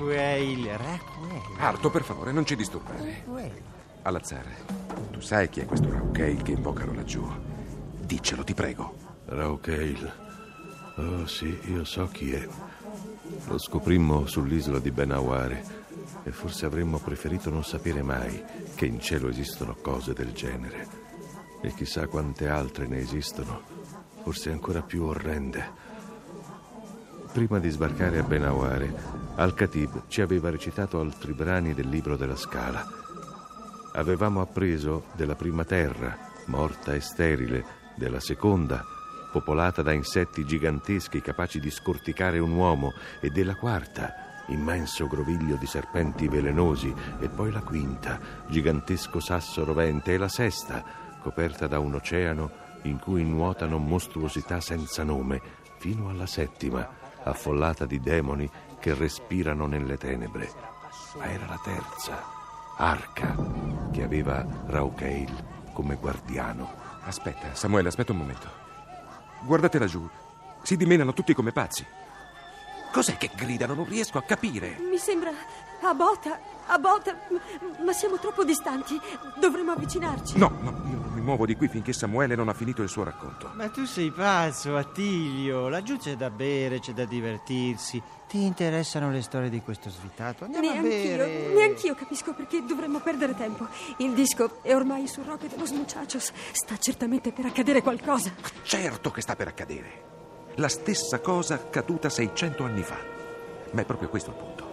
Raquel, Raquel. Arto, per favore, non ci disturbare. Alazzar, tu sai chi è questo Raukeil che invocano laggiù? Diccelo, ti prego. Raukeil. Oh sì, io so chi è. Lo scoprimmo sull'isola di Benaware e forse avremmo preferito non sapere mai che in cielo esistono cose del genere. E chissà quante altre ne esistono, forse ancora più orrende. Prima di sbarcare a Benaware, Al-Khatib ci aveva recitato altri brani del libro della Scala. Avevamo appreso della prima terra, morta e sterile, della seconda, popolata da insetti giganteschi capaci di scorticare un uomo, e della quarta, immenso groviglio di serpenti velenosi, e poi la quinta, gigantesco sasso rovente, e la sesta, coperta da un oceano in cui nuotano mostruosità senza nome, fino alla settima, affollata di demoni che respirano nelle tenebre. Ma era la terza, Arca, che aveva Raukeil come guardiano. Aspetta, Samuele, aspetta un momento. Guardate laggiù. Si dimenano tutti come pazzi. Cos'è che gridano? Non riesco a capire. Mi sembra a bota, a bota, ma siamo troppo distanti. Dovremmo avvicinarci. No, no, io non mi muovo di qui finché Samuele non ha finito il suo racconto. Ma tu sei pazzo, Attilio. Laggiù c'è da bere, c'è da divertirsi. Ti interessano le storie di questo svitato? Andiamo a Neanch'io, bere. neanch'io capisco perché dovremmo perdere tempo. Il disco è ormai sul rock dello Smuchachos. Sta certamente per accadere qualcosa. Certo che sta per accadere. La stessa cosa accaduta 600 anni fa. Ma è proprio questo il punto.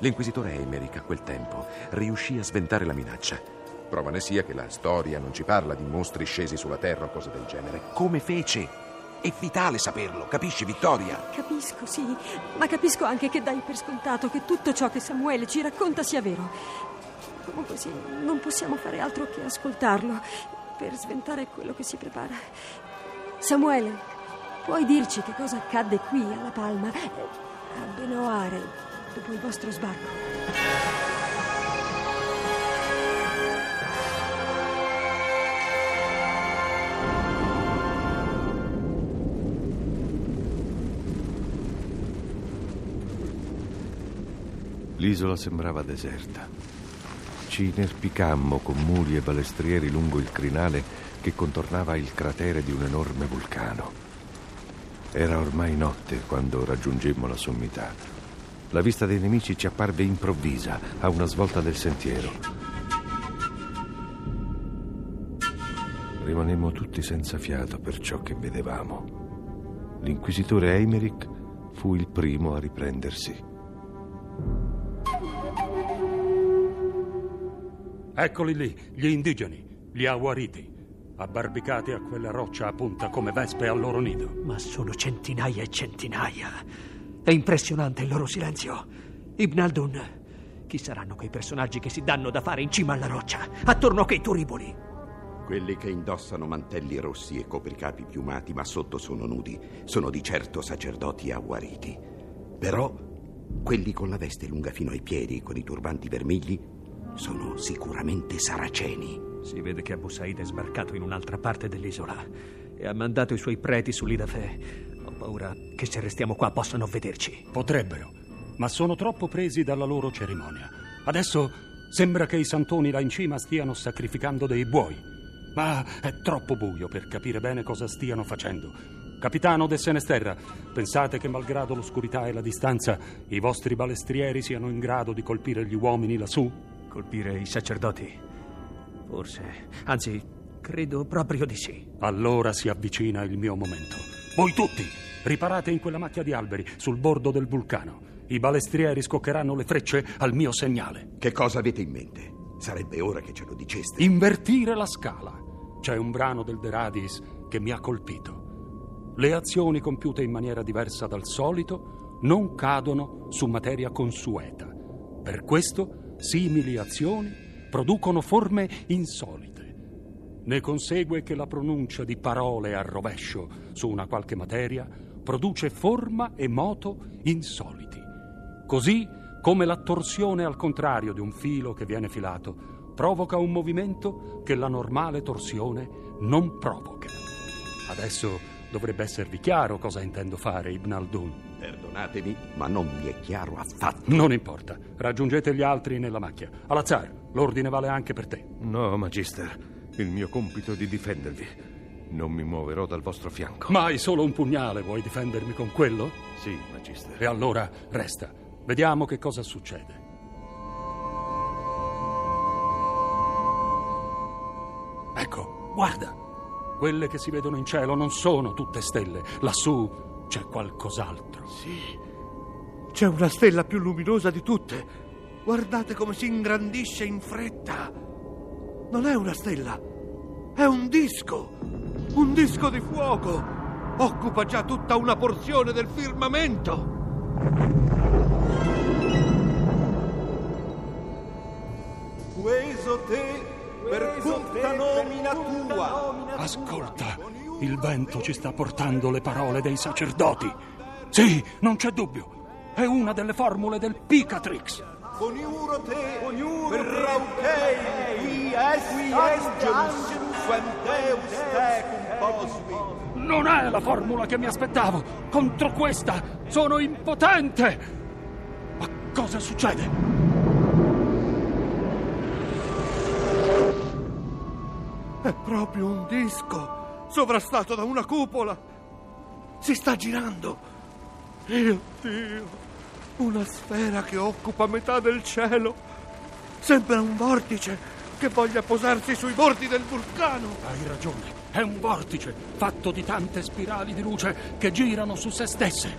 L'inquisitore Emerick a quel tempo riuscì a sventare la minaccia. Prova ne sia che la storia non ci parla di mostri scesi sulla terra o cose del genere. Come fece? È vitale saperlo, capisci, Vittoria? Capisco, sì, ma capisco anche che dai per scontato che tutto ciò che Samuele ci racconta sia vero. Comunque sì, non possiamo fare altro che ascoltarlo per sventare quello che si prepara. Samuele, puoi dirci che cosa accadde qui alla Palma, eh, a Benoare, dopo il vostro sbarco? L'isola sembrava deserta. Ci inerpicammo con muli e balestrieri lungo il crinale che contornava il cratere di un enorme vulcano. Era ormai notte quando raggiungemmo la sommità. La vista dei nemici ci apparve improvvisa a una svolta del sentiero. Rimanemmo tutti senza fiato per ciò che vedevamo. L'inquisitore Eimerick fu il primo a riprendersi. Eccoli lì, gli indigeni, gli awariti, abbarbicati a quella roccia a punta come vespe al loro nido. Ma sono centinaia e centinaia. È impressionante il loro silenzio. Ibn Aldun, chi saranno quei personaggi che si danno da fare in cima alla roccia, attorno a quei turiboli? Quelli che indossano mantelli rossi e copricapi piumati, ma sotto sono nudi, sono di certo sacerdoti awariti. Però quelli con la veste lunga fino ai piedi, con i turbanti vermigli, sono sicuramente saraceni. Si vede che Abu Said è sbarcato in un'altra parte dell'isola e ha mandato i suoi preti sull'Idafè. Oh, paura che se restiamo qua possano vederci. Potrebbero, ma sono troppo presi dalla loro cerimonia. Adesso sembra che i santoni là in cima stiano sacrificando dei buoi. Ma è troppo buio per capire bene cosa stiano facendo. Capitano de Senesterra, pensate che malgrado l'oscurità e la distanza, i vostri balestrieri siano in grado di colpire gli uomini lassù? Colpire i sacerdoti? Forse. Anzi, credo proprio di sì. Allora si avvicina il mio momento. Voi tutti, riparate in quella macchia di alberi sul bordo del vulcano. I balestrieri scoccheranno le frecce al mio segnale. Che cosa avete in mente? Sarebbe ora che ce lo diceste. Invertire la scala. C'è un brano del De Radis che mi ha colpito. Le azioni compiute in maniera diversa dal solito non cadono su materia consueta. Per questo simili azioni producono forme insolite. Ne consegue che la pronuncia di parole a rovescio su una qualche materia produce forma e moto insoliti. Così come la torsione al contrario di un filo che viene filato provoca un movimento che la normale torsione non provoca. Adesso Dovrebbe esservi chiaro cosa intendo fare, Ibn Aldun. Perdonatemi, ma non mi è chiaro affatto. Non importa. Raggiungete gli altri nella macchia. Alazar, l'ordine vale anche per te. No, Magister. Il mio compito è di difendervi. Non mi muoverò dal vostro fianco. Ma hai solo un pugnale, vuoi difendermi con quello? Sì, Magister. E allora resta. Vediamo che cosa succede. Ecco, guarda. Quelle che si vedono in cielo non sono tutte stelle. Lassù c'è qualcos'altro. Sì. C'è una stella più luminosa di tutte. Guardate come si ingrandisce in fretta. Non è una stella, è un disco. Un disco di fuoco. Occupa già tutta una porzione del firmamento. Queso te per tutta nomina tua. Ascolta, il vento ci sta portando le parole dei sacerdoti. Sì, non c'è dubbio. È una delle formule del Picatrix. Coniuro te, per rauchei, qui est angelus, quem Deus te composui. Non è la formula che mi aspettavo. Contro questa sono impotente. Ma cosa succede? È proprio un disco, sovrastato da una cupola. Si sta girando. Dio Dio, una sfera che occupa metà del cielo. Sembra un vortice che voglia posarsi sui bordi del vulcano. Hai ragione, è un vortice fatto di tante spirali di luce che girano su se stesse.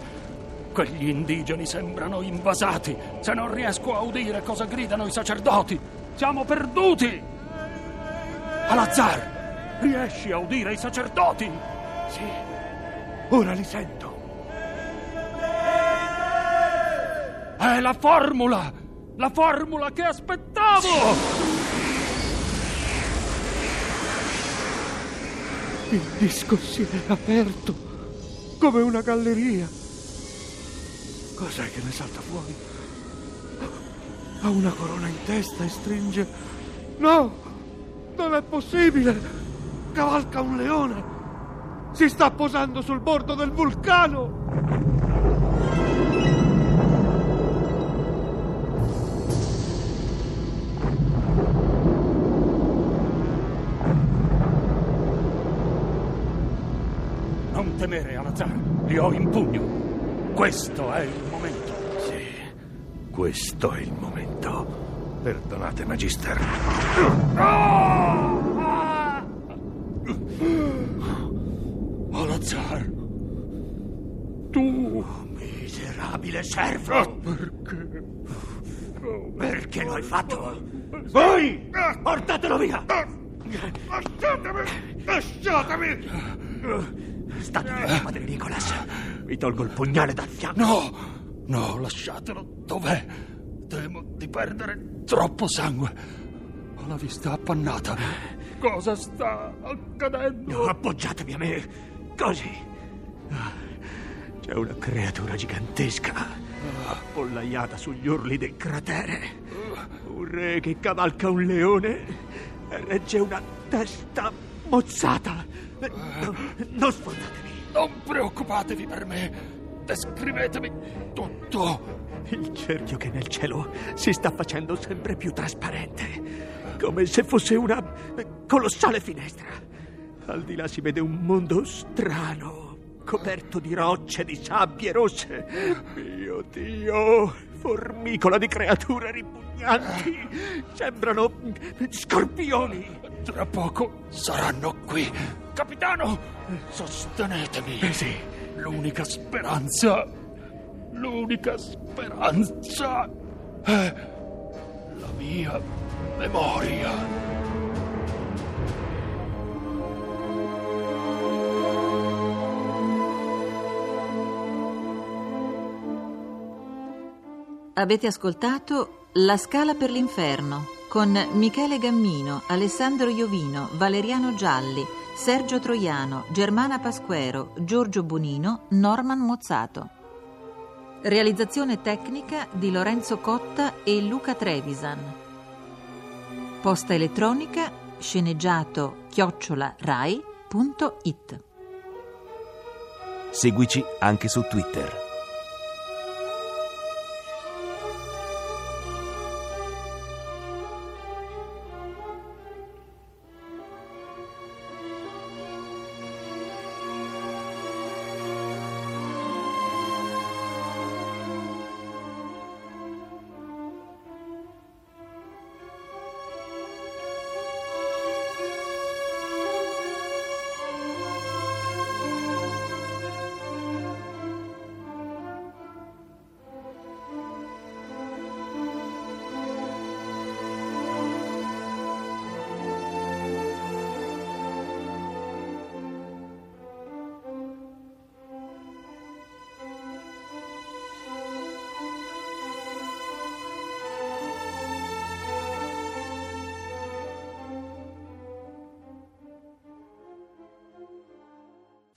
Quegli indigeni sembrano invasati. Se non riesco a udire cosa gridano i sacerdoti, siamo perduti! Alazar, riesci a udire i sacerdoti? Sì, ora li sento. È la formula! La formula che aspettavo! Il disco si è aperto come una galleria. Cos'è che ne salta fuori? Ha una corona in testa e stringe. No! Non è possibile! Cavalca un leone! Si sta posando sul bordo del vulcano! Non temere, Alazar. Li ho in pugno. Questo è il momento. Sì, questo è il momento. Perdonate, Magister. Alazar, tu... Miserabile servo! Ah, perché? Perché lo hai fatto? Voi! Portatelo via! Lasciatemi! Lasciatemi! State fermi, padre Nicolas. Vi tolgo il pugnale dal fianco. No! No, lasciatelo. Dov'è? Temo di perdere troppo sangue. Ho la vista appannata. Cosa sta accadendo? appoggiatevi a me. Così. C'è una creatura gigantesca appollaiata sugli orli del cratere. Un re che cavalca un leone e regge una testa mozzata. Non, non sfondatevi. Non preoccupatevi per me. Descrivetemi tutto. Il cerchio che nel cielo si sta facendo sempre più trasparente, come se fosse una colossale finestra. Al di là si vede un mondo strano, coperto di rocce, di sabbie rosse. Mio Dio, formicola di creature ripugnanti. Sembrano scorpioni. Tra poco saranno qui. Capitano, sostenetemi. Eh sì. L'unica speranza, l'unica speranza è la mia memoria. Avete ascoltato La Scala per l'Inferno con Michele Gammino, Alessandro Iovino, Valeriano Gialli, Sergio Troiano, Germana Pasquero, Giorgio Bonino, Norman Mozzato. Realizzazione tecnica di Lorenzo Cotta e Luca Trevisan. Posta elettronica sceneggiato chiocciola rai.it. Seguici anche su Twitter.